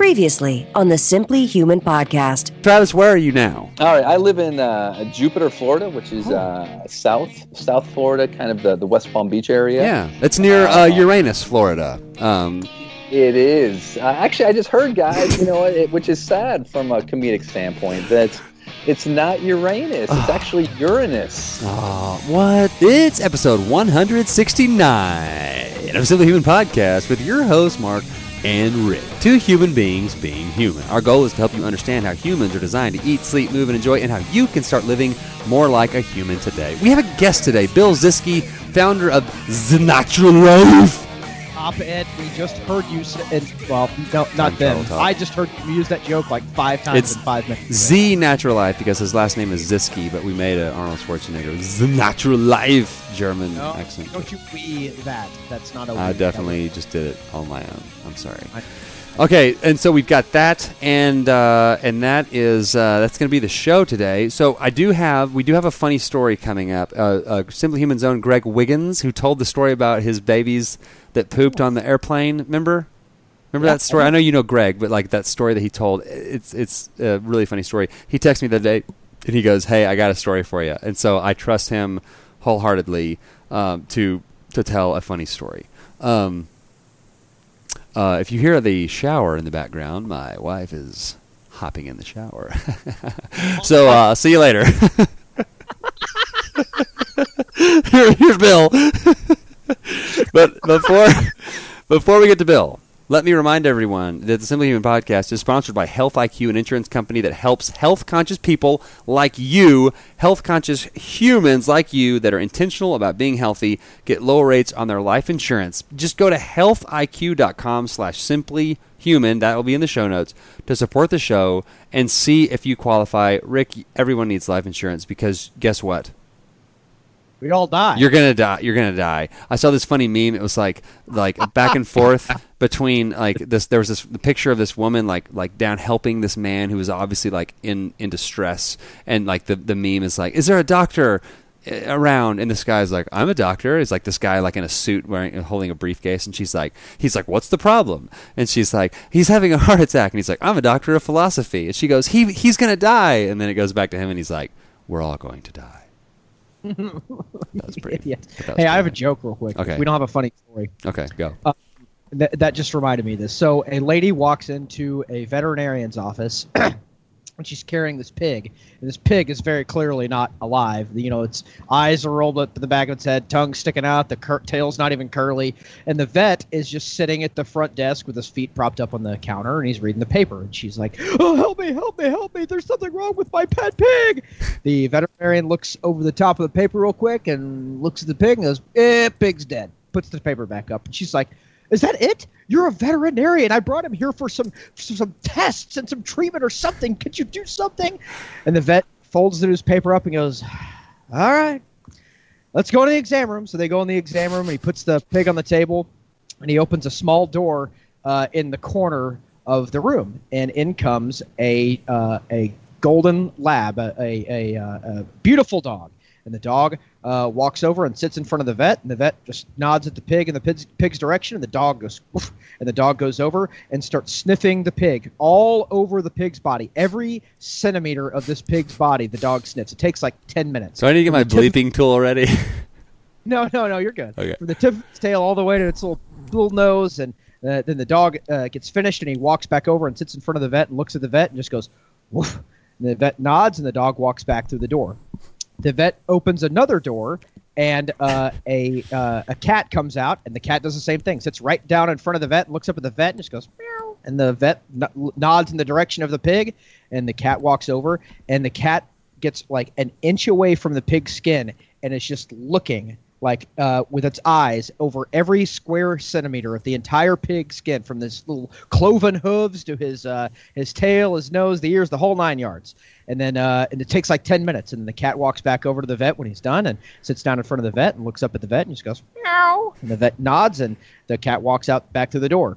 Previously on the Simply Human podcast. Travis, where are you now? All right, I live in uh, Jupiter, Florida, which is uh, south South Florida, kind of the, the West Palm Beach area. Yeah, it's near uh, Uranus, Florida. Um, It is. Uh, actually, I just heard, guys, you know, it, which is sad from a comedic standpoint, that it's not Uranus. It's actually Uranus. oh, what? It's episode 169 of Simply Human Podcast with your host, Mark and Rick. Two human beings being human. Our goal is to help you understand how humans are designed to eat, sleep, move, and enjoy, and how you can start living more like a human today. We have a guest today, Bill Ziske, founder of The Natural Life. Op-ed we just heard you say, and, well no not Time them travel talk. i just heard you use that joke like five times It's in five minutes Z Natural Life because his last name is Ziske, but we made a Arnold Schwarzenegger Z Natural Life German no, accent. don't you we that that's not a I definitely just did it on my own. I'm sorry. I- Okay, and so we've got that, and uh, and that is uh, that's going to be the show today. So I do have we do have a funny story coming up. Uh, uh, Simply Human's own Greg Wiggins, who told the story about his babies that pooped on the airplane. Remember? Remember that story? I know you know Greg, but like that story that he told, it's it's a really funny story. He texted me the day, and he goes, "Hey, I got a story for you," and so I trust him wholeheartedly um, to to tell a funny story. Um, uh, if you hear the shower in the background, my wife is hopping in the shower. so uh, see you later. Here- here's Bill. but before before we get to Bill, let me remind everyone that the Simply Human podcast is sponsored by Health IQ, an insurance company that helps health conscious people like you, health conscious humans like you that are intentional about being healthy, get lower rates on their life insurance. Just go to healthiq.com slash simply human, that will be in the show notes, to support the show and see if you qualify. Rick, everyone needs life insurance because guess what? We all die You're gonna die. You're gonna die. I saw this funny meme. It was like like back and forth between like this. There was this the picture of this woman like like down helping this man who was obviously like in in distress, and like the the meme is like, is there a doctor? uh, around and this guy's like i'm a doctor it's like this guy like in a suit wearing holding a briefcase and she's like he's like what's the problem and she's like he's having a heart attack and he's like i'm a doctor of philosophy and she goes he he's gonna die and then it goes back to him and he's like we're all going to die that was pretty that hey i have a joke real quick Okay. we don't have a funny story Okay, go. Uh, Th- that just reminded me of this. So a lady walks into a veterinarian's office, and she's carrying this pig. And this pig is very clearly not alive. You know, its eyes are rolled up to the back of its head, tongue sticking out, the cur- tail's not even curly. And the vet is just sitting at the front desk with his feet propped up on the counter, and he's reading the paper. And she's like, "Oh, help me, help me, help me! There's something wrong with my pet pig." The veterinarian looks over the top of the paper real quick and looks at the pig and goes, "Eh, pig's dead." Puts the paper back up, and she's like. Is that it? You're a veterinarian. I brought him here for some some tests and some treatment or something. Could you do something? And the vet folds the newspaper up and goes, "All right, let's go to the exam room." So they go in the exam room and he puts the pig on the table, and he opens a small door uh, in the corner of the room, and in comes a uh, a golden lab, a, a, a, uh, a beautiful dog. And the dog uh, walks over and sits in front of the vet, and the vet just nods at the pig in the pig's, pig's direction, and the dog goes, "Woof," and the dog goes over and starts sniffing the pig all over the pig's body. Every centimeter of this pig's body, the dog sniffs. It takes like ten minutes. So I need to get my tip of- bleeping tool already. no, no, no, you're good. Okay. From the tip of its tail all the way to its little little nose, and uh, then the dog uh, gets finished, and he walks back over and sits in front of the vet and looks at the vet and just goes, "Woof." And the vet nods, and the dog walks back through the door. The vet opens another door, and uh, a uh, a cat comes out, and the cat does the same thing. Sits right down in front of the vet, and looks up at the vet, and just goes meow. And the vet no- nods in the direction of the pig, and the cat walks over, and the cat gets like an inch away from the pig's skin, and is just looking like uh, with its eyes over every square centimeter of the entire pig skin, from this little cloven hooves to his uh, his tail, his nose, the ears, the whole nine yards. And then uh, and it takes like ten minutes, and the cat walks back over to the vet when he's done, and sits down in front of the vet and looks up at the vet and just goes meow. And the vet nods, and the cat walks out back to the door.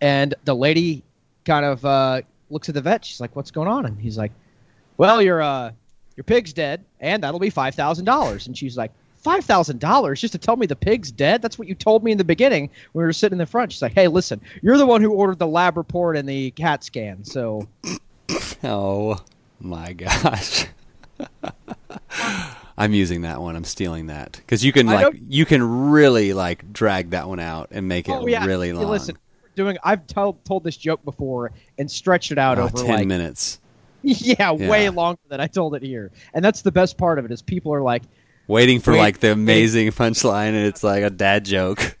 And the lady kind of uh, looks at the vet. She's like, "What's going on?" And he's like, "Well, your uh, your pig's dead, and that'll be five thousand dollars." And she's like, five thousand dollars just to tell me the pig's dead? That's what you told me in the beginning when we were sitting in the front." She's like, "Hey, listen, you're the one who ordered the lab report and the CAT scan, so." oh my gosh. I'm using that one. I'm stealing that because you can like you can really like drag that one out and make it Oh, yeah. really Hey, long. Listen, doing I've told told this joke before and stretched it out Oh, over 10 like minutes. yeah, way longer than I told it here. And that's the best part of it is people are like, waiting for Wait, like the amazing punchline, and it's like a dad joke.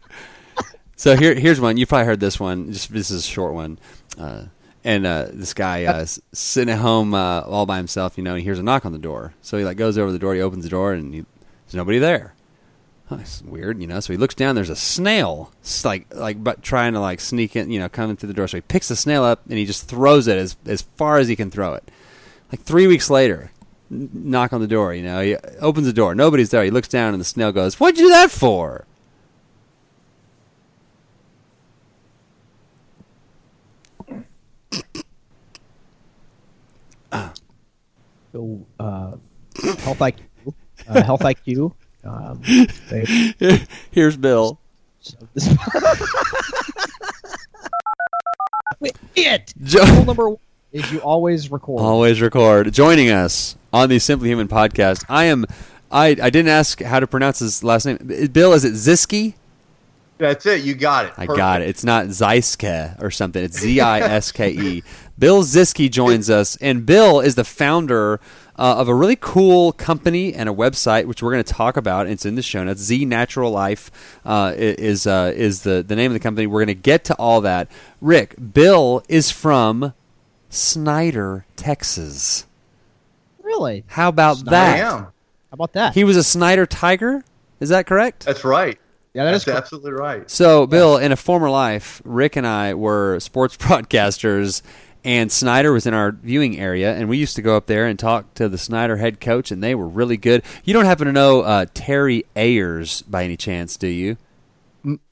so here, here's one. You probably heard this one. Just this is a short one. Uh, and uh, this guy uh, sitting at home uh, all by himself, you know, and he hears a knock on the door. So he like goes over the door. He opens the door, and he, there's nobody there. Oh, it's weird, you know. So he looks down. There's a snail, like like but trying to like sneak in, you know, coming through the door. So he picks the snail up and he just throws it as as far as he can throw it. Like three weeks later, knock on the door. You know, he opens the door. Nobody's there. He looks down, and the snail goes, "What'd you do that for?" "Oh, uh, health IQ, uh, health IQ." Um, they- Here's Bill. so it. Jo- Rule number one is you always record. Always record. Joining us on the Simply Human podcast, I am. I I didn't ask how to pronounce his last name. Bill, is it Ziski? That's it. You got it. I got it. It's not Ziske or something. It's Z I S K E. Bill Ziski joins us, and Bill is the founder uh, of a really cool company and a website, which we're going to talk about. It's in the show notes. Z Natural Life uh, is uh, is the the name of the company. We're going to get to all that. Rick, Bill is from Snyder, Texas. Really? How about I that? am. How about that? He was a Snyder Tiger. Is that correct? That's right. yeah, that is That's correct. absolutely right. So, Bill, in a former life, Rick and I were sports broadcasters, and Snyder was in our viewing area, and we used to go up there and talk to the Snyder head coach, and they were really good. You don't happen to know uh, Terry Ayers by any chance, do you?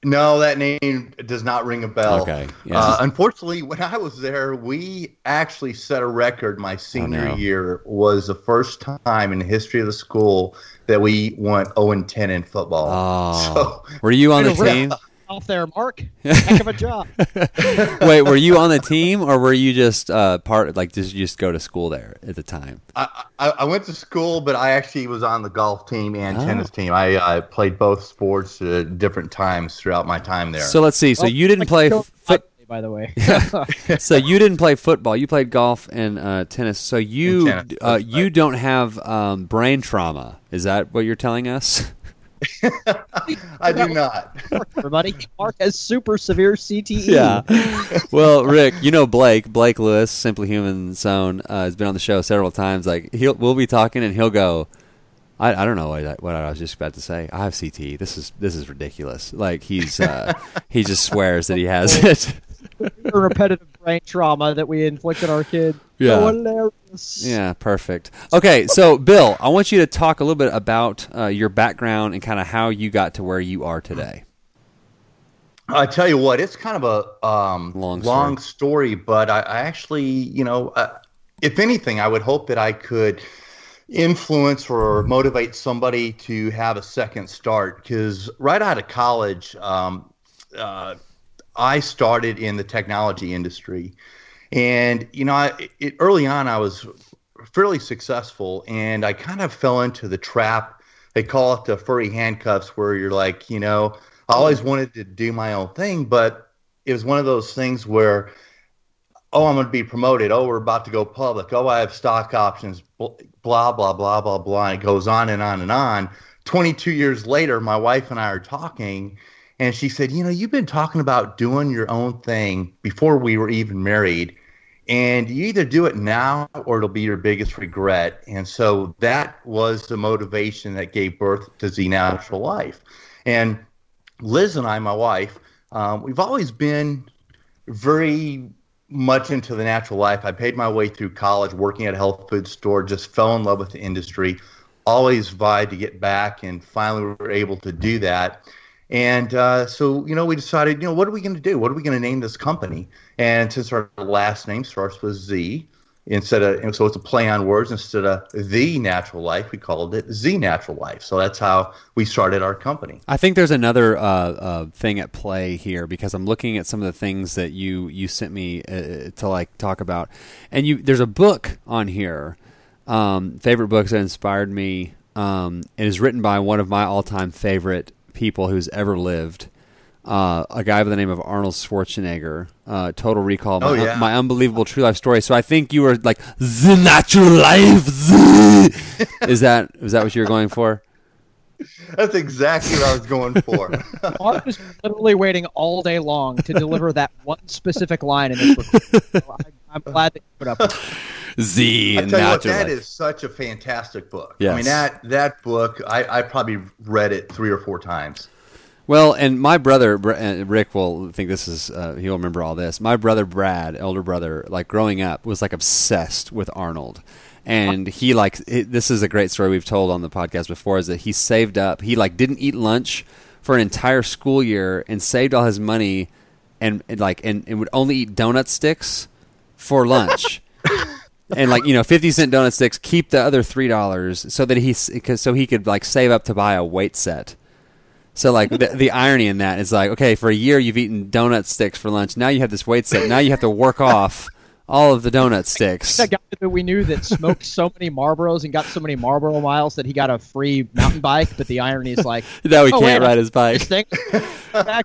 No, that name does not ring a bell. Okay, yeah. Uh, unfortunately, when I was there, we actually set a record. My senior no. year was the first time in the history of the school that we went 0 and 10 in football. Oh, So were you on the team? rip Off there, Mark. Heck of a job. Wait, were you on the team, or were you just uh, part? Like, did you just go to school there at the time? I, I, I went to school, but I actually was on the golf team and Oh. tennis team. I, I played both sports at different times throughout my time there. So let's see. So Well, you didn't like play Joe foot. By the way. so you didn't play football. You played golf and uh, tennis. So you tennis, uh, you don't have um, brain trauma. Is that what you're telling us? I do not. Everybody, Mark has super severe CTE. Yeah. well, Rick, you know Blake, Blake Lewis, Simply Human Zone, uh, has been on the show several times. Like he'll we'll be talking and he'll go, I, I don't know what I, what I was just about to say. I have CTE. This is this is ridiculous. Like he's uh, he just swears that he has it. repetitive brain trauma that we inflicted on our kids. Yeah. So hilarious. Yeah, perfect. Okay, so Bill, I want you to talk a little bit about uh, your background and kind of how you got to where you are today. I tell you what, it's kind of a um, Long long, story, but I, I actually, you know, uh, if anything, I would hope that I could influence or motivate somebody to have a second start. Because right out of college, um, uh, I started in the technology industry, and you know, I, it, early on, I was fairly successful, and I kind of fell into the trap. They call it the furry handcuffs, where you're like, you know, I always wanted to do my own thing, but it was one of those things where, oh, I'm going to be promoted. Oh, we're about to go public. Oh, I have stock options. Blah blah blah blah blah. blah. And it goes on and on and on. 22 years later, my wife and I are talking, and she said, "You know, you've been talking about doing your own thing before we were even married." And you either do it now or it'll be your biggest regret. And so that was the motivation that gave birth to Z Natural Life. And Liz and I, my wife, um, we've always been very much into the natural life. I paid my way through college working at a health food store, just fell in love with the industry, always vied to get back, and finally we were able to do that. And uh, so, you know, we decided, you know, what are we going to do? What are we going to name this company? And since our last name starts with Z, instead of so it's a play on words instead of the natural life we called it z natural life so that's how we started our company I think there's another uh, uh, thing at play here because I'm looking at some of the things that you you sent me uh, to like talk about, and you there's a book on here, um, favorite books that inspired me. Um, it is written by one of my all-time favorite people who's ever lived, uh, a guy by the name of Arnold Schwarzenegger. Uh, Total Recall, my, Oh, yeah. my unbelievable true life story. So I think you were like the natural life. The. is that is that what you were going for? that's exactly what i was going for Mark was literally waiting all day long to deliver that one specific line in this book. So I, I'm glad that you put up with it. Z I tell you what, natural that life. is such a fantastic book. Yes. I mean that that book, I, I probably read it three or four times. Well, and my brother uh, Rick will think this is uh, he'll remember all this. My brother Brad, elder brother, like growing up, was like obsessed with Arnold, and he like it, this is a great story we've told on the podcast before. Is that he saved up? He like didn't eat lunch for an entire school year and saved all his money, and, and like and, and would only eat donut sticks for lunch. and like you know, fifty cent donut sticks. Keep the other three dollars so that he so he could like save up to buy a weight set. So like the, the irony in that is like okay, for a year you've eaten donut sticks for lunch. Now you have this weight set. Now you have to work off all of the donut sticks. That guy that we knew that smoked so many Marlboros and got so many Marlboro miles that he got a free mountain bike. But the irony is like, Now he oh, can't wait, ride his bike. Thing.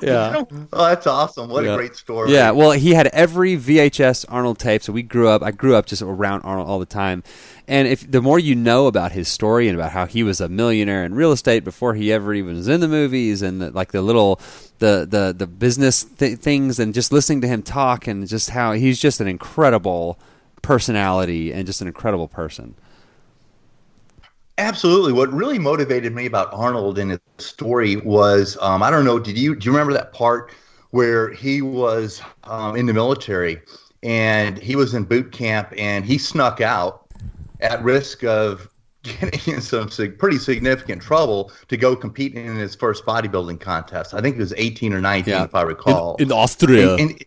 Yeah. Oh, that's awesome! What Yeah. a great story. Yeah, well, he had every VHS Arnold tape, so we grew up. I grew up just around Arnold all the time, and if the more you know about his story and about how he was a millionaire in real estate before he ever even was in the movies, and the, like the little the the the business th- things, and just listening to him talk, and just how he's just an incredible personality and just an incredible person. Absolutely. What really motivated me about Arnold and his story was um, I don't know. Did you do you remember that part where he was um, in the military and he was in boot camp and he snuck out at risk of getting in some sig- pretty significant trouble to go compete in his first bodybuilding contest. I think it was 18 or 19, if I recall. In Austria. and,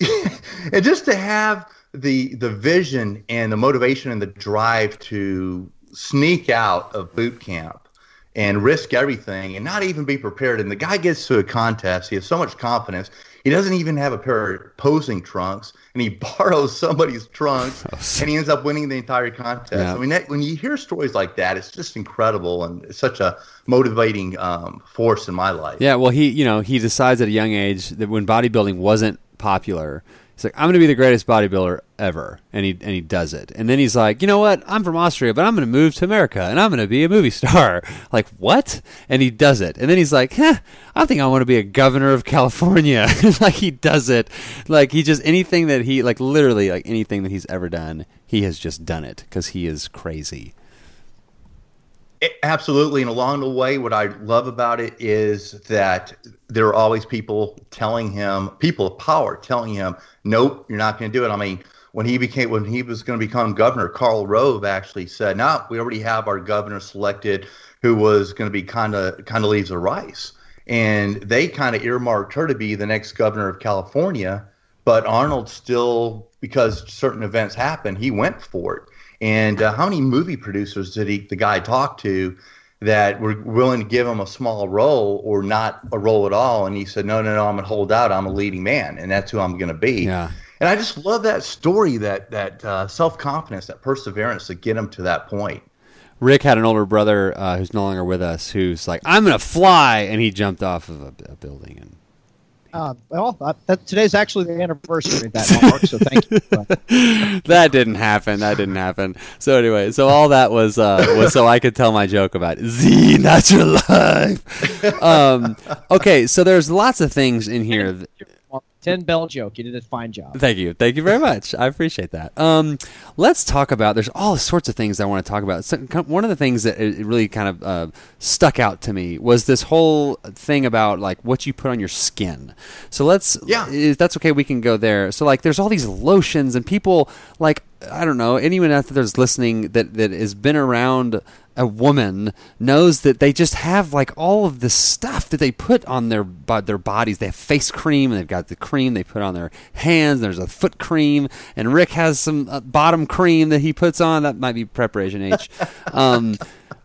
and, and just to have the the vision and the motivation and the drive to sneak out of boot camp and risk everything and not even be prepared and the guy gets to a contest he has so much confidence he doesn't even have a pair of posing trunks and he borrows somebody's trunks and he ends up winning the entire contest Yeah. i mean that, when you hear stories like that it's just incredible and it's such a motivating um, force in my life Yeah, well, he you know he decides at a young age that when bodybuilding wasn't popular, he's like, I'm going to be the greatest bodybuilder ever, and he and he does it. And then he's like, you know what? I'm from Austria, but I'm going to move to America, and I'm going to be a movie star. like what? And he does it. And then he's like, huh, I think I want to be a governor of California. like he does it. Like he just anything that he like literally like anything that he's ever done, he has just done it because he is crazy. It- absolutely. And along the way, what I love about it is that there are always people telling him, people of power telling him, nope, you're not going to do it. I mean, when he became, when he was going to become governor, Karl Rove actually said, no, we already have our governor selected who was going to be kind of, Condoleezza Rice. and they kind of earmarked her to be the next governor of California. But Arnold still, because certain events happened, he went for it. And uh, how many movie producers did he, the guy talk to that were willing to give him a small role or not a role at all? And he said, no, no, no, I'm going to hold out. I'm a leading man, and that's who I'm going to be. Yeah. And I just love that story, that that uh, self confidence, that perseverance to get him to that point. Rick had an older brother uh, who's no longer with us, who's like, "I'm gonna fly," and he jumped off of a, a building. And Uh, well, uh, that, today's actually the anniversary of that, Mark. So thank you. that didn't happen. That didn't happen. So anyway, so all that was uh, was so I could tell my joke about Z natural life. Um, okay, so there's lots of things in here. that- Ten bell joke. You did a fine job. Thank you. Thank you very much. I appreciate that. Um, let's talk about. There's all sorts of things I want to talk about. So, one of the things that it really kind of uh, stuck out to me was this whole thing about like what you put on your skin. So let's. Yeah. If that's okay, we can go there. So like, there's all these lotions and people like I don't know anyone out there's listening that that has been around a woman knows that they just have like all of this stuff that they put on their their bodies. They have face cream and they've got the cream they put on their hands. There's a foot cream, and Rick has some uh, bottom cream that he puts on. That might be preparation H. um,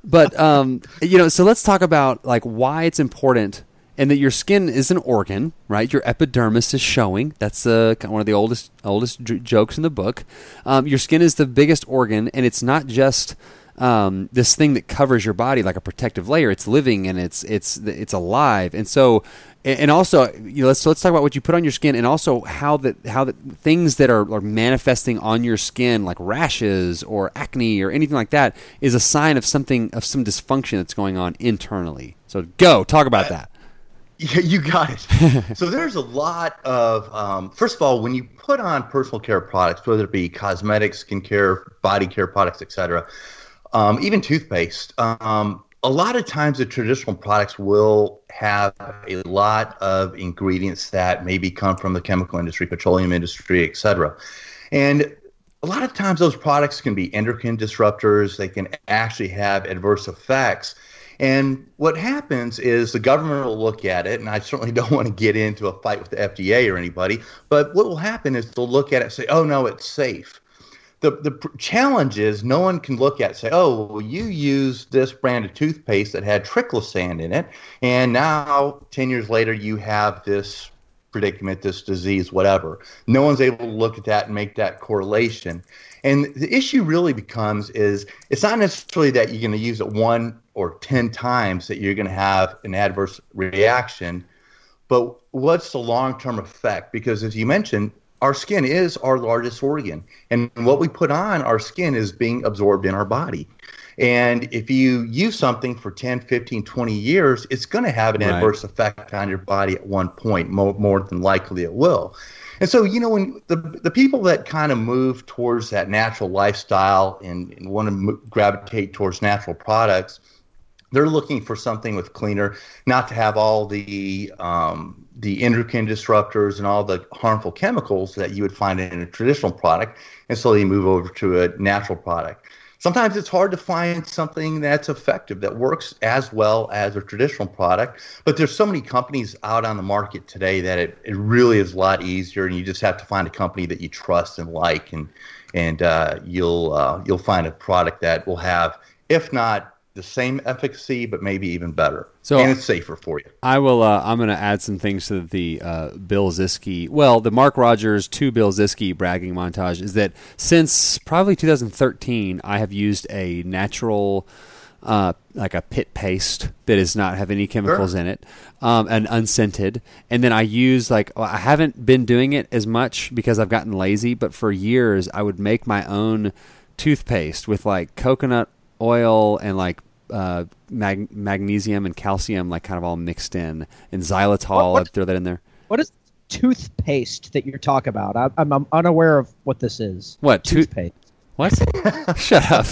but um, you know, so let's talk about like why it's important. And that your skin is an organ, right? Your epidermis is showing. That's uh, one of the oldest oldest j- jokes in the book. Um, your skin is the biggest organ, and it's not just um, this thing that covers your body like a protective layer. It's living and it's it's it's alive. And so, and also, you know, let's let's talk about what you put on your skin, and also how that how that things that are, are manifesting on your skin, like rashes or acne or anything like that, is a sign of something of some dysfunction that's going on internally. So, go talk about that. Yeah, you got it. so there's a lot of, um, first of all, when you put on personal care products, whether it be cosmetics, skincare, body care products, etc., um, even toothpaste, um, a lot of times the traditional products will have a lot of ingredients that maybe come from the chemical industry, petroleum industry, etc. And a lot of times those products can be endocrine disruptors. They can actually have adverse effects. And what happens is the government will look at it, and I certainly don't want to get into a fight with the FDA or anybody, but what will happen is they'll look at it and say, oh, no, it's safe. The, the challenge is no one can look at say, oh, well, you used this brand of toothpaste that had triclosan in it, and now 10 years later you have this predicament, this disease, whatever. No one's able to look at that and make that correlation. And the issue really becomes is it's not necessarily that you're going to use it one or 10 times that you're going to have an adverse reaction, but what's the long-term effect? Because as you mentioned, our skin is our largest organ, and what we put on our skin is being absorbed in our body. And if you use something for 10, 15, 20 years, it's going to have an Right. adverse effect on your body at one point, more, more than likely it will. And so, you know, when the, the people that kind of move towards that natural lifestyle and, and want to gravitate towards natural products, they're looking for something with cleaner, not to have all the um, the endocrine disruptors and all the harmful chemicals that you would find in a traditional product, and so they move over to a natural product. Sometimes it's hard to find something that's effective that works as well as a traditional product, but there's so many companies out on the market today that it, it really is a lot easier, and you just have to find a company that you trust and like, and and uh, you'll uh, you'll find a product that will have, if not the same efficacy, but maybe even better. So- and it's safer for you. I will. Uh, I'm going to add some things to the uh, Bill Ziski. Well, the Mark Rogers to Bill Ziski bragging montage is that since probably 2013, I have used a natural, uh, like a pit paste that does not have any chemicals in it, um, and unscented. And then I use like I haven't been doing it as much because I've gotten lazy. But for years, I would make my own toothpaste with like coconut oil and like uh, mag- magnesium and calcium, like kind of all mixed in, and xylitol. What- what- I'd throw that in there. What is toothpaste that you're talking about? I, I'm, I'm unaware of what this is. What, tooth- toothpaste? What? Shut up.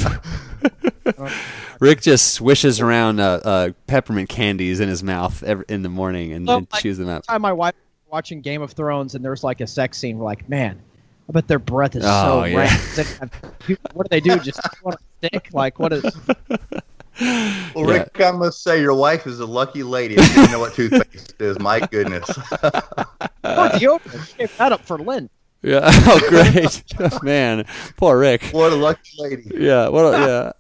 Rick just swishes around uh, uh, peppermint candies in his mouth every, in the morning and, Well, and like- chews them up. time my wife was watching Game of Thrones and there's like a sex scene. We're like, man, I bet their breath is Oh, so yeah. rank. what do they do? Just want to stick? Like, what is? Well, Rick, I must say your wife is a lucky lady. If you know what toothpaste is, my goodness. Or deodorant. Gave that up for Lynn. Yeah. Oh, great. Man, poor Rick. what a lucky lady. Yeah. What? a- Yeah.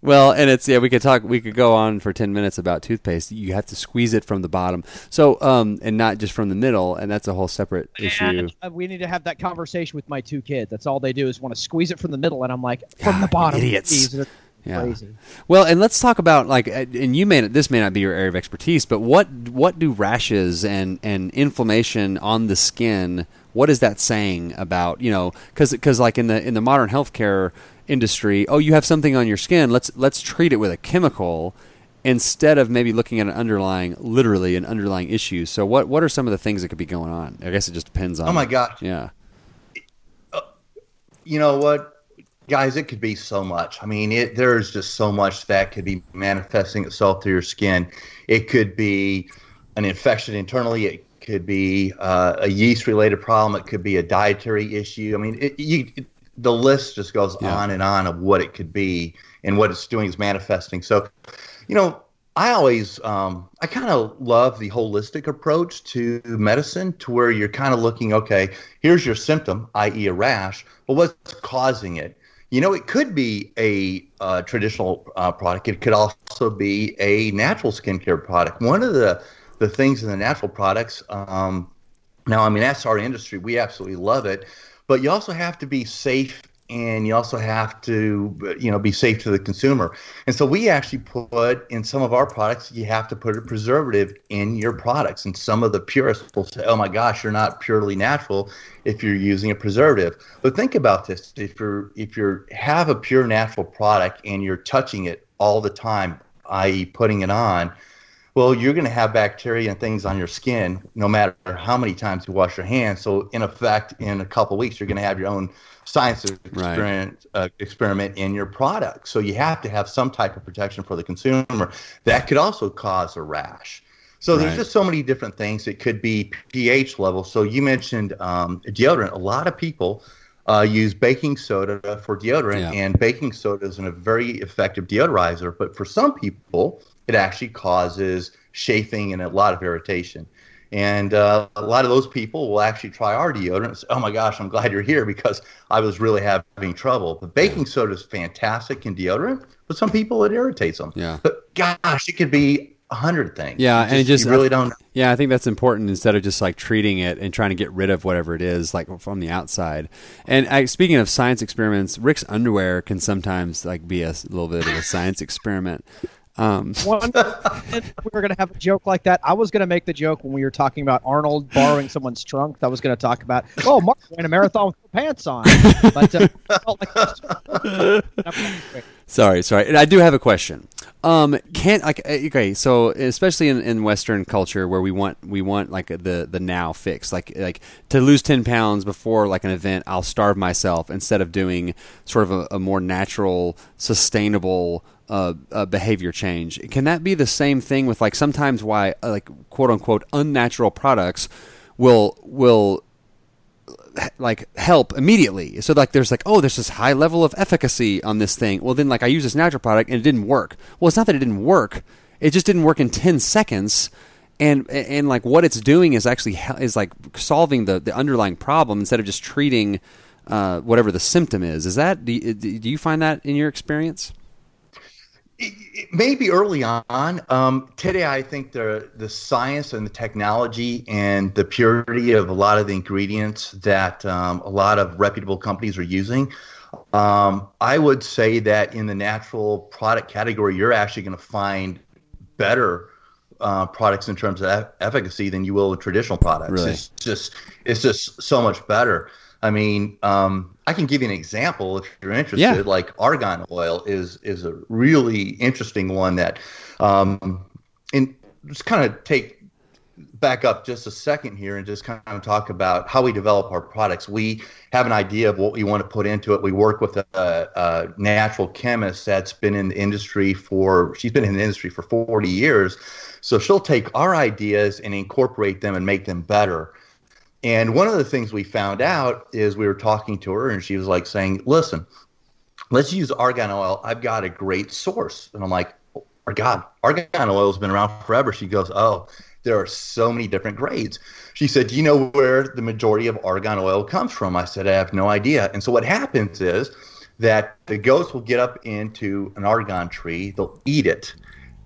Well, and it's yeah. We could talk. We could go on for ten minutes about toothpaste. You have to squeeze it from the bottom, so um, and not just from the middle, and that's a whole separate issue. And, uh, we need to have that conversation with my two kids. That's all they do is want to squeeze it from the middle, and I'm like, from the bottom. idiots. please. It's Yeah. Crazy. Well, and let's talk about like, uh, and you may not this may not be your area of expertise, but what what do rashes and and inflammation on the skin? What is that saying about you know? Because because like in the in the modern healthcare industry, oh, you have something on your skin. Let's let's treat it with a chemical instead of maybe looking at an underlying, literally an underlying issue. So what what are some of the things that could be going on? I guess it just depends on. Oh my gosh. Yeah. you know what guys it could be so much i mean it there's just so much that could be manifesting itself through your skin it could be an infection internally it could be uh, a yeast related problem it could be a dietary issue i mean it, you, it, the list just goes Yeah. on and on of what it could be and what it's doing is manifesting so you know I always, um, I kind of love the holistic approach to medicine, to where you're kind of looking, okay, here's your symptom, i.e., a rash, but what's causing it? You know, it could be a uh, traditional uh, product. It could also be a natural skincare product. One of the the things in the natural products, um, now, I mean, that's our industry. We absolutely love it, but you also have to be safe and you also have to, you know, be safe to the consumer. And so we actually put in some of our products, you have to put a preservative in your products. And some of the purists will say, oh my gosh, you're not purely natural if you're using a preservative. But think about this. If you're, if you're have a pure natural product and you're touching it all the time, i.e. putting it on, well, you're going to have bacteria and things on your skin no matter how many times you wash your hands. So, in effect, in a couple weeks, you're going to have your own science experiment, uh, experiment in your product. So, you have to have some type of protection for the consumer. That could also cause a rash. So, Right. there's just so many different things. It could be pH level. So, you mentioned um, deodorant. A lot of people uh, use baking soda for deodorant, Yeah. and baking soda is a very effective deodorizer. But for some people, it actually causes chafing and a lot of irritation. And uh, a lot of those people will actually try our deodorant and say, oh my gosh, I'm glad you're here because I was really having trouble. But baking soda is fantastic in deodorant, but some people it irritates them. Yeah. But gosh, it could be a hundred things. Yeah, You and just really don't. Yeah, I think that's important instead of just like treating it and trying to get rid of whatever it is, like from the outside. And I, speaking of science experiments, Rick's underwear can sometimes like be a little bit of a science experiment. Um, One, we were going to have a joke like that. I was going to make the joke when we were talking about Arnold borrowing someone's trunk. I was going to talk about, oh, Mark ran a marathon with no pants on. But uh, like Sorry, sorry. And I do have a question. Um, can't like uh, okay, so especially in, in Western culture where we want we want like the the now fix, like like to lose ten pounds before like an event, I'll starve myself instead of doing sort of a, a more natural, sustainable uh, uh, behavior change. Can that be the same thing with like sometimes why uh, like quote unquote unnatural products will will like help immediately. So like there's like oh there's this high level of efficacy on this thing. Well then like I use this natural product and it didn't work. Well it's not that it didn't work. It just didn't work in 10 seconds. And and like what it's doing is actually is like solving the the underlying problem instead of just treating uh, whatever the symptom is. Is that do you, do you find that in your experience? Maybe early on. Um, today, I think the the science and the technology and the purity of a lot of the ingredients that um, a lot of reputable companies are using. Um, I would say that in the natural product category, you're actually going to find better uh, products in terms of eff- efficacy than you will with traditional products. Really? It's just it's just so much better. I mean, um, I can give you an example if you're interested. Yeah. Like argan oil is is a really interesting one that, um, and just kind of take back up just a second here and just kind of talk about how we develop our products. We have an idea of what we want to put into it. We work with a, a natural chemist that's been in the industry for, she's been in the industry for 40 years. So she'll take our ideas and incorporate them and make them better. And one of the things we found out is we were talking to her and she was like saying, listen, let's use argan oil. I've got a great source. And I'm like, oh, God, argan oil has been around forever. She goes, Oh, there are so many different grades. She said, Do you know where the majority of argan oil comes from? I said, I have no idea. And so what happens is that the goats will get up into an argan tree, they'll eat it.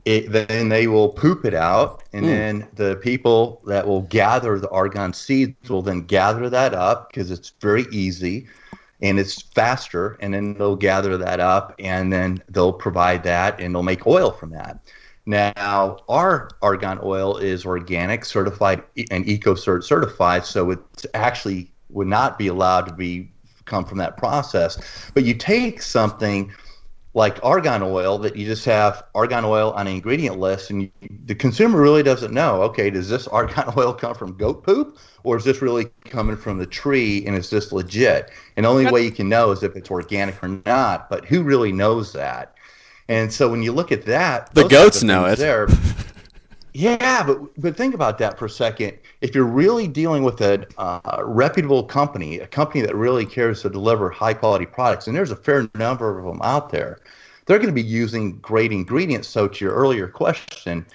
It, then they will poop it out, and hmm. then the people that will gather the argan seeds will then gather that up because it's very easy and it's faster. And then they'll gather that up, and then they'll provide that, and they'll make oil from that. Now, our argan oil is organic, certified, and EcoCert certified, so it actually would not be allowed to be come from that process. But you take something like argan oil that you just have argan oil on an ingredient list, and you, the consumer really doesn't know. Okay, does this argan oil come from goat poop, or is this really coming from the tree, and is this legit? And the only way you can know is if it's organic or not. But who really knows that? And so when you look at that, The goats type know it. There, yeah, but but think about that for a second. If you're really dealing with a uh, reputable company, a company that really cares to deliver high quality products, and there's a fair number of them out there, they're going to be using great ingredients. So to your earlier question,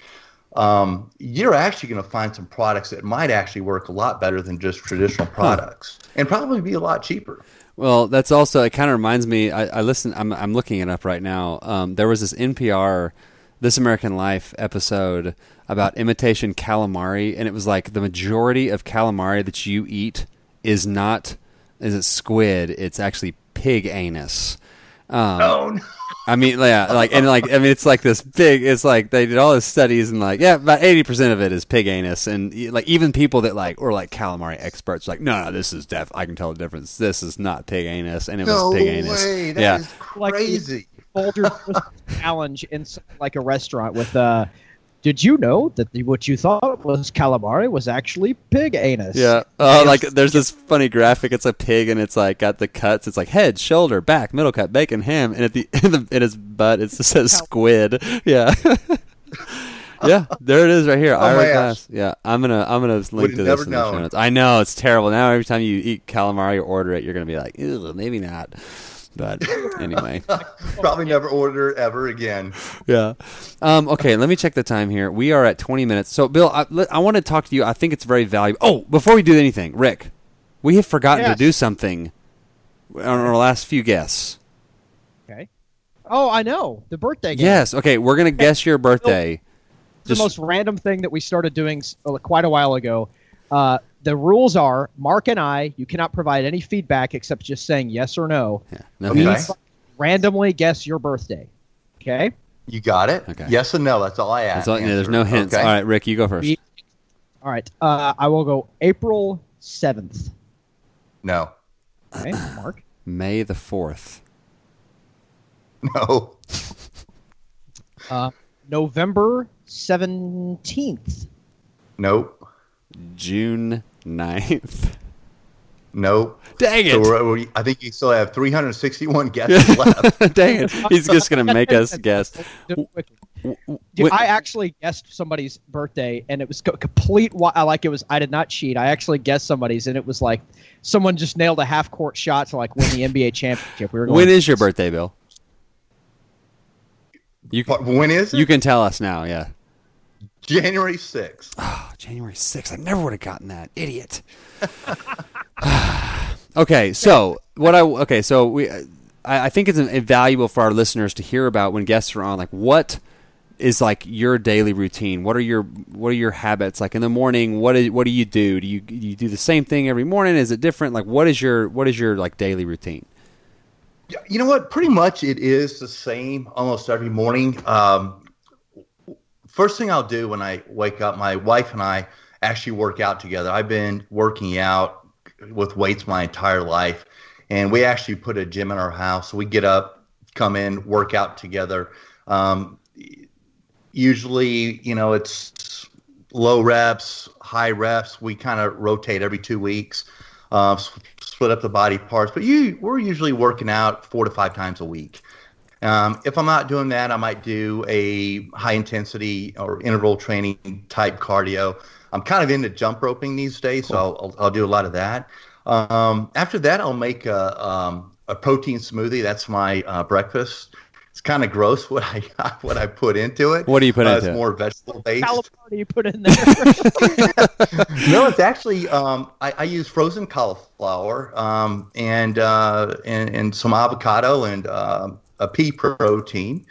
um, you're actually going to find some products that might actually work a lot better than just traditional products, and probably be a lot cheaper. Well, that's also it. Kind of reminds me. I, I listen. I'm I'm looking it up right now. Um, there was this NPR, This American Life episode about imitation calamari, and it was like the majority of calamari that you eat is not is it squid? It's actually pig anus. Um, Oh no. I mean, yeah, like and like I mean, it's like this big. It's like they did all this studies and like yeah, about eighty percent of it is pig anus, and like even people that like or like calamari experts like no, no, this is def. I can tell the difference. This is not pig anus, and it No was pig anus. way. That yeah, is Like the- crazy. Boulder challenge in like a restaurant with uh did you know that the, what you thought was calamari was actually pig anus? yeah. Oh, like there's this funny graphic. It's a pig, and it's like got the cuts. It's like head, shoulder, back, middle cut, bacon, ham, and at the in, the, in his butt it just says squid. Yeah. yeah, there it is right here. Oh, Ira my gosh. Glass. Yeah, I'm gonna I'm gonna link Would've to this in the show notes. I know it's terrible. Now every time you eat calamari or order it, you're gonna be like, Ew, maybe not. But anyway, Probably never order it ever again. yeah. Um, okay, let me check the time here. We are at 20 minutes. So, Bill, I, I want to talk to you. I think it's very valuable. Oh, before we do anything, Rick, we have forgotten to do something on our last few guests. Okay. Oh, I know. The birthday game. Yes. Okay, we're gonna guess your birthday. It's the Just- most random thing that we started doing uh, quite a while ago. Uh, the rules are Mark and I, you cannot provide any feedback except just saying yes or no. Yeah. No Okay. hints? Randomly guess your birthday. Okay? You got it. Okay. Yes and no. That's all I ask. That's all, yeah, there's no hints. Okay. All right, Rick, you go first. All right. Uh, I will go April 7th. No. Okay, Mark. May the 4th. No. Uh, November 17th. Nope. June 9th. Nope. Dang So it. we're, we I think you still have 361 guesses left. Dang it. He's just going to make us guess. Do it quickly. W- Dude, w- I actually guessed somebody's birthday, and it was complete. Wa- I like it was. I did not cheat. I actually guessed somebody's, and it was like someone just nailed a half court shot to like win the NBA championship. We were going, when is your birthday, Bill? You, But when is it? you can tell us now, yeah. January 6th. Oh, January 6th. I never would have gotten that. Idiot. okay, so what I okay, so we I, I think it's invaluable for our listeners to hear about when guests are on like what is like your daily routine? What are your what are your habits? Like in the morning, what is what do you do? Do you do you do the same thing every morning? Is it different? Like what is your what is your like daily routine? You know what? Pretty much it is the same almost every morning. Um, first thing I'll do when I wake up, my wife and I actually work out together. I've been working out with weights my entire life, and we actually put a gym in our house. We get up, come in, work out together. Um, usually, you know, it's low reps, high reps. We kind of rotate every two weeks, uh, split up the body parts. But you, we're usually working out four to five times a week. Um, if I'm not doing that, I might do a high intensity or interval training type cardio. I'm kind of into jump roping these days, so I'll, I'll, I'll do a lot of that. Um, after that, I'll make a, um, a protein smoothie. That's my uh, breakfast. it's kind of gross what I what I put into it. What do you put uh, into It's it? more vegetable based. Calamari you put in there. no, it's actually um, I, I use frozen cauliflower um, and, uh, and and some avocado and uh, a pea protein.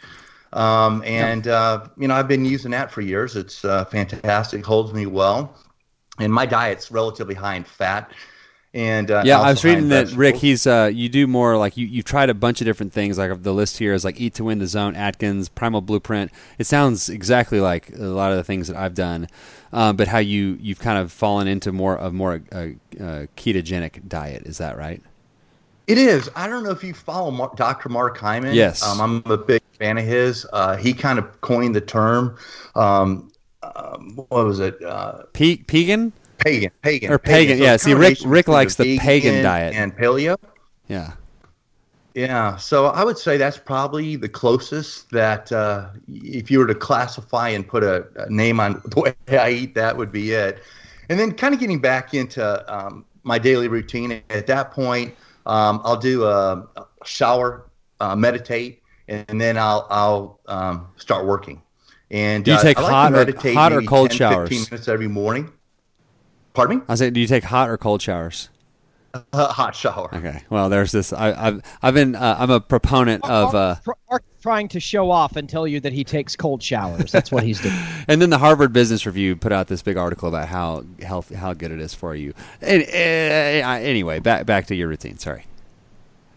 Um, and uh, you know I've been using that for years. It's uh, fantastic, holds me well, and my diet's relatively high in fat. And uh, Yeah, I was reading that Rick. He's uh, you do more like you you tried a bunch of different things. Like the list here is like Eat to Win, The Zone, Atkins, Primal Blueprint. It sounds exactly like a lot of the things that I've done, um, but how you you've kind of fallen into more of more uh, uh, ketogenic diet. Is that right? It is. I don't know if you follow Mar- Dr. Mark Hyman. Yes. Um, I'm a big fan of his. Uh, he kind of coined the term. Um, um, what was it? Uh, Pe- Pegan? pagan. Pagan. Or pagan, So yeah, see, Rick- Rick likes the pagan diet. and paleo. Yeah. Yeah, so I would say that's probably the closest that uh, if you were to classify and put a, a name on the way I eat, that would be it. And then kind of getting back into um, my daily routine. At that point, um, I'll do a, shower, uh, meditate, and then I'll I'll um, start working. And Do you uh, take like hot or- hot or cold 10, showers? 15 minutes every morning. Pardon me? I say, do you take hot or cold showers? Uh, hot shower. Okay. Well, there's this. I, I've I've been uh, I'm a proponent of. Uh, Mark- Mark trying to show off and tell you that he takes cold showers. That's what he's doing. And then the Harvard Business Review put out this big article about how health how good it is for you. And, uh, anyway, back back to your routine. Sorry.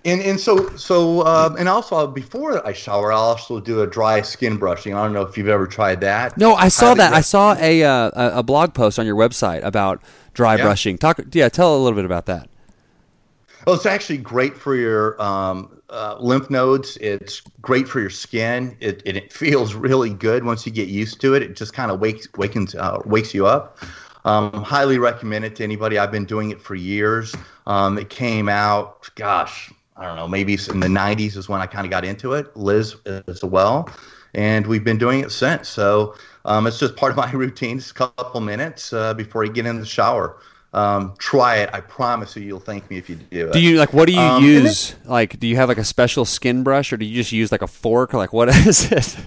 And and so so um, and also before I shower, I'll also do a dry skin brushing. I don't know if you've ever tried that. No, I saw Highly that. I saw a uh, a a blog post on your website about dry Yeah. brushing. Talk. Yeah, tell a little bit about that. Well, it's actually great for your um, uh, lymph nodes. It's great for your skin. It, it it feels really good once you get used to it. It just kind of wakes wakens uh, wakes you up. Um, highly recommend it to anybody. I've been doing it for years. Um, it came out, gosh, I don't know, maybe in the '90s is when I kind of got into it. Liz as well, and we've been doing it since. So um, it's just part of my routine. Just a couple minutes uh, before you get in the shower. Um, try it. I promise you, you'll thank me if you do it. Do you like what do you Um, and use? like, do you have like a special skin brush, or do you just use like a fork, or like what is it?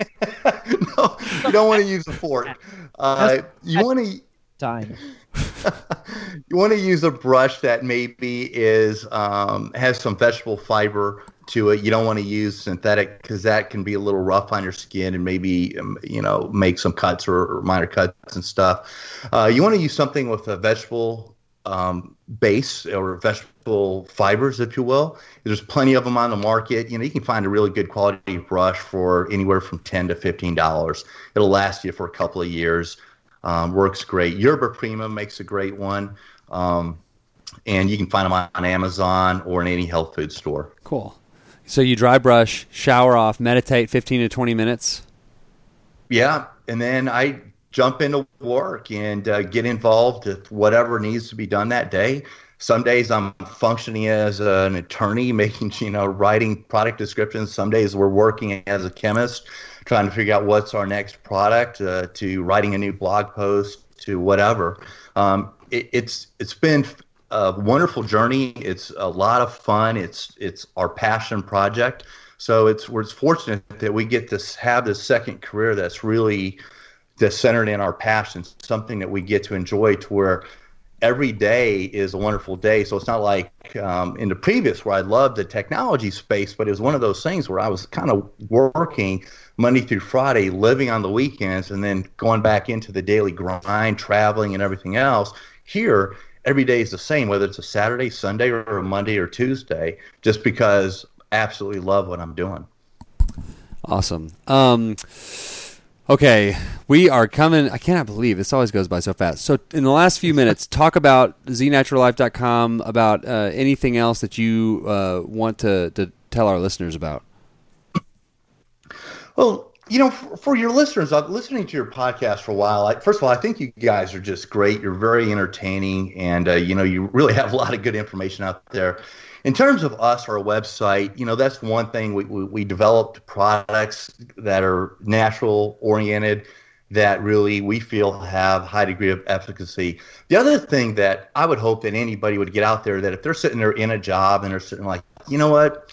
no, you don't want to use a fork. Uh, you want to Time. you want to use a brush that maybe is um, has some vegetable fiber to it. You don't want to use synthetic because that can be a little rough on your skin and maybe um, you know make some cuts or, or minor cuts and stuff. Uh, you want to use something with a vegetable um, base or vegetable fibers, if you will. There's plenty of them on the market. You know, you can find a really good quality brush for anywhere from ten to fifteen dollars. It'll last you for a couple of years. Um, works great. Yerba Prima makes a great one. Um, and you can find them on Amazon or in any health food store. Cool. So you dry brush, shower off, meditate 15 to 20 minutes. Yeah, and then I jump into work and uh, get involved with whatever needs to be done that day. Some days I'm functioning as an attorney, making you know writing product descriptions. Some days we're working as a chemist, trying to figure out what's our next product, uh, to writing a new blog post, to whatever. Um, it, it's it's been a wonderful journey. It's a lot of fun. It's it's our passion project. So it's we're fortunate that we get to have this second career that's really that's centered in our passions, something that we get to enjoy to where every day is a wonderful day. So it's not like um, in the previous where I loved the technology space, but it was one of those things where I was kind of working Monday through Friday, living on the weekends, and then going back into the daily grind, traveling, and everything else. Here, every day is the same, whether it's a Saturday, Sunday, or a Monday or Tuesday, just because I absolutely love what I'm doing. Awesome. Um, okay, we are coming. I cannot believe this always goes by so fast. So, in the last few minutes, talk about znaturallife.com, about uh, anything else that you uh, want to, to tell our listeners about. Well, you know, for, for your listeners, I've listening to your podcast for a while. I, first of all, I think you guys are just great. You're very entertaining, and uh, you know, you really have a lot of good information out there. In terms of us, our website, you know, that's one thing. We, we, we developed products that are natural oriented, that really we feel have high degree of efficacy. The other thing that I would hope that anybody would get out there that if they're sitting there in a job and they're sitting like, you know what,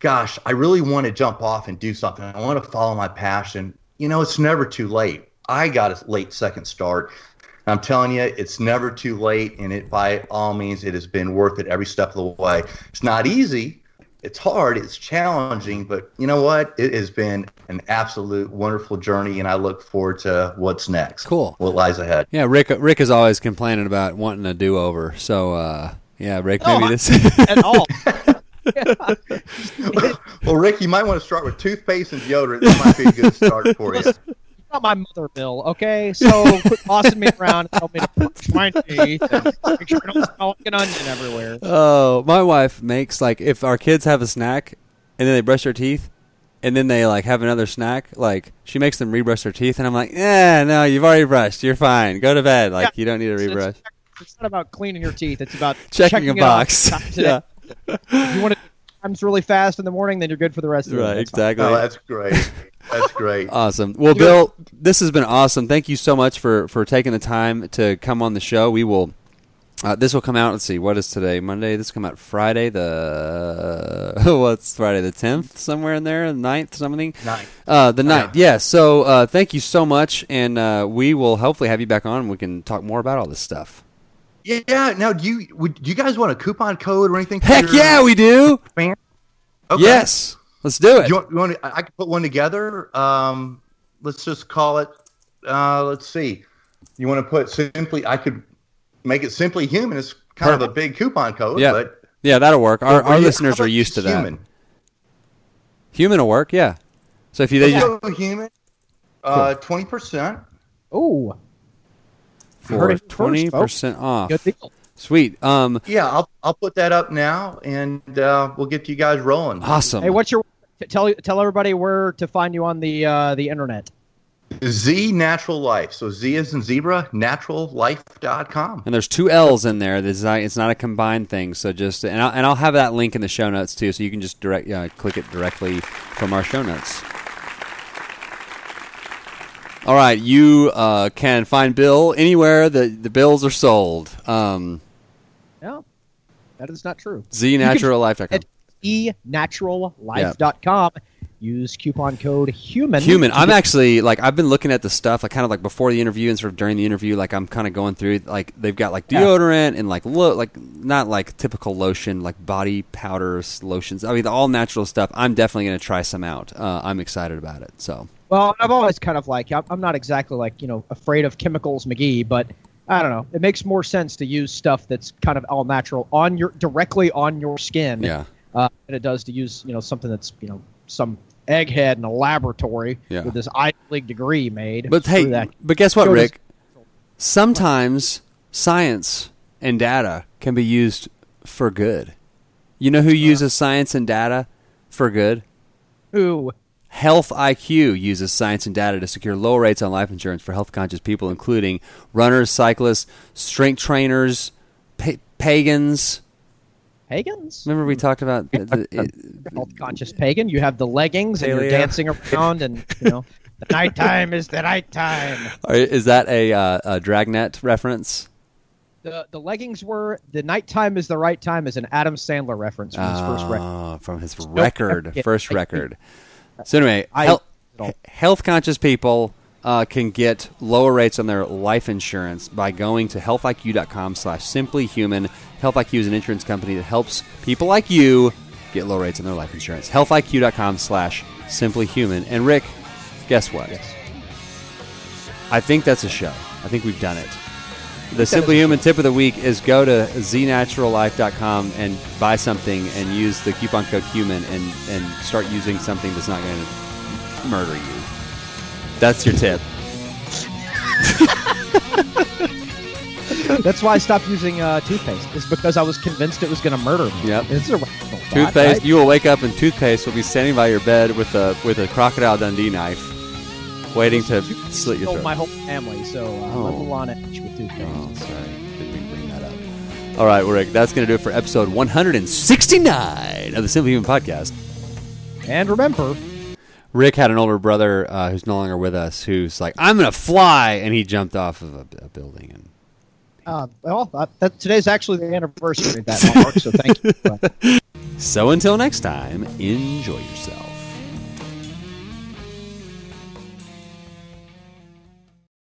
gosh, I really want to jump off and do something. I want to follow my passion. You know, it's never too late. I got a late second start. I'm telling you, it's never too late, and it by all means, it has been worth it every step of the way. It's not easy, it's hard, it's challenging, but you know what? It has been an absolute wonderful journey, and I look forward to what's next. Cool. What lies ahead. Yeah, Rick. Rick is always complaining about wanting a do over. So uh, yeah, Rick, maybe No, this. At all. well, Rick, you might want to start with toothpaste and deodorant. That might be a good start for you. not my mother, Bill. Okay, so quit bossing me around and tell me to brush my teeth and make sure I don't smell like an onion everywhere. Oh, my wife makes like if our kids have a snack and then they brush their teeth and then they like have another snack, like she makes them rebrush their teeth and I'm like, "Yeah, no, you've already brushed. You're fine. Go to bed. Like you don't need to rebrush." It's, it's not about cleaning your teeth. It's about Checking a box. times a day. yeah. If you want to times really fast in the morning, then you're good for the rest of the Right, day. That's exactly. Oh, that's great. That's great. Awesome. Well, Bill, this has been awesome. Thank you so much for for taking the time to come on the show. We will. Uh, this will come out. Let's see. What is today? Monday. This will come out Friday. The what's Friday? The tenth, somewhere in there, the 9th, something. Ninth. Uh, the 9th. Yeah. So uh, thank you so much, and uh, we will hopefully have you back on. and We can talk more about all this stuff. Yeah. Now, do you would do you guys want a coupon code or anything? for Heck your yeah, we do. fan? Okay. Yes. Let's do it. Do you want, you want to, I can put one together. Um, let's just call it. Uh, let's see. You want to put simply? I could make it simply human. It's kind of a big coupon code. Yeah. But yeah, that'll work. Our, our you- listeners are used to just that. Human. Human will work. Yeah. So if you they just go human. Uh, twenty percent. Ooh, You heard for it here first, twenty folks. percent off. good deal. Sweet. Um, Yeah, I'll I'll put that up now, and uh, we'll get you guys rolling. awesome. Hey, what's your tell tell everybody where to find you on the uh, the internet? Z Natural Life. So Z is in zebra. Naturallife.com. and there's two L's in there. This is not, it's not a combined thing. So just and I'll, and I'll have that link in the show notes too, so you can just direct uh, click it directly from our show notes. All right, you uh, can find Bill anywhere that the bills are sold. Um, No, that is not true. ZNaturalLife.com. At enaturallife.com. Use coupon code human. Human. I'm actually like I've been looking at the stuff like kind of like before the interview and sort of during the interview. Like I'm kind of going through like they've got like deodorant and like look like not like typical lotion like body powders lotions. I mean all natural stuff. I'm definitely going to try some out. Uh, I'm excited about it. So Well, I've always kind of like I'm not exactly like you know afraid of chemicals, McGee, but I don't know. It makes more sense to use stuff that's kind of all natural on your directly on your skin. Yeah. Uh, than it does to use you know something that's you know some egghead in a laboratory Yeah. with this Ivy League degree made. But hey, that. but guess what, Rick? Sometimes science and data can be used for good. You know who uses science and data for good? Ooh, Health IQ uses science and data to secure low rates on life insurance for health conscious people, including runners, cyclists, strength trainers, pa- pagans. pagans. Remember we talked about the, the, it- Health conscious pagan. You have the leggings and you're dancing around, and you know the nighttime is the nighttime. are- is that a, uh, a Dragnet reference? The the leggings were the nighttime is the right time is an Adam Sandler reference from his first record. Oh, from his record, first record. So anyway, I- health, health conscious people uh, can get lower rates on their life insurance by going to healthiq.com slash simplyhuman. HealthIQ is an insurance company that helps people like you get low rates on their life insurance. healthiq.com slash simplyhuman. And Rick, guess what? I think that's a show. I think we've done it. The Simply Human tip of the week is go to znaturallife.com and buy something and use the coupon code HUMAN and, and start using something that's not going to murder you. That's your tip. That's why I stopped using uh, toothpaste. It's because I was convinced it was going to murder me. Yep. It's a rational thought, Toothpaste. right? You will wake up and toothpaste will be standing by your bed with a with a crocodile Dundee knife, waiting to slit your throat. my whole family, so uh, I'm Oh. a little on edge with toothpaste. Oh, sorry. Didn't mean to bring that up. All right, Rick, that's going to do it for episode 169 of the Simply Human podcast. And remember, Rick had an older brother uh, who's no longer with us who's like, I'm going to fly. And he jumped off of a, a building. And uh, well, uh, that, today's actually the anniversary of that, Mark. So thank you. So until next time, enjoy yourself.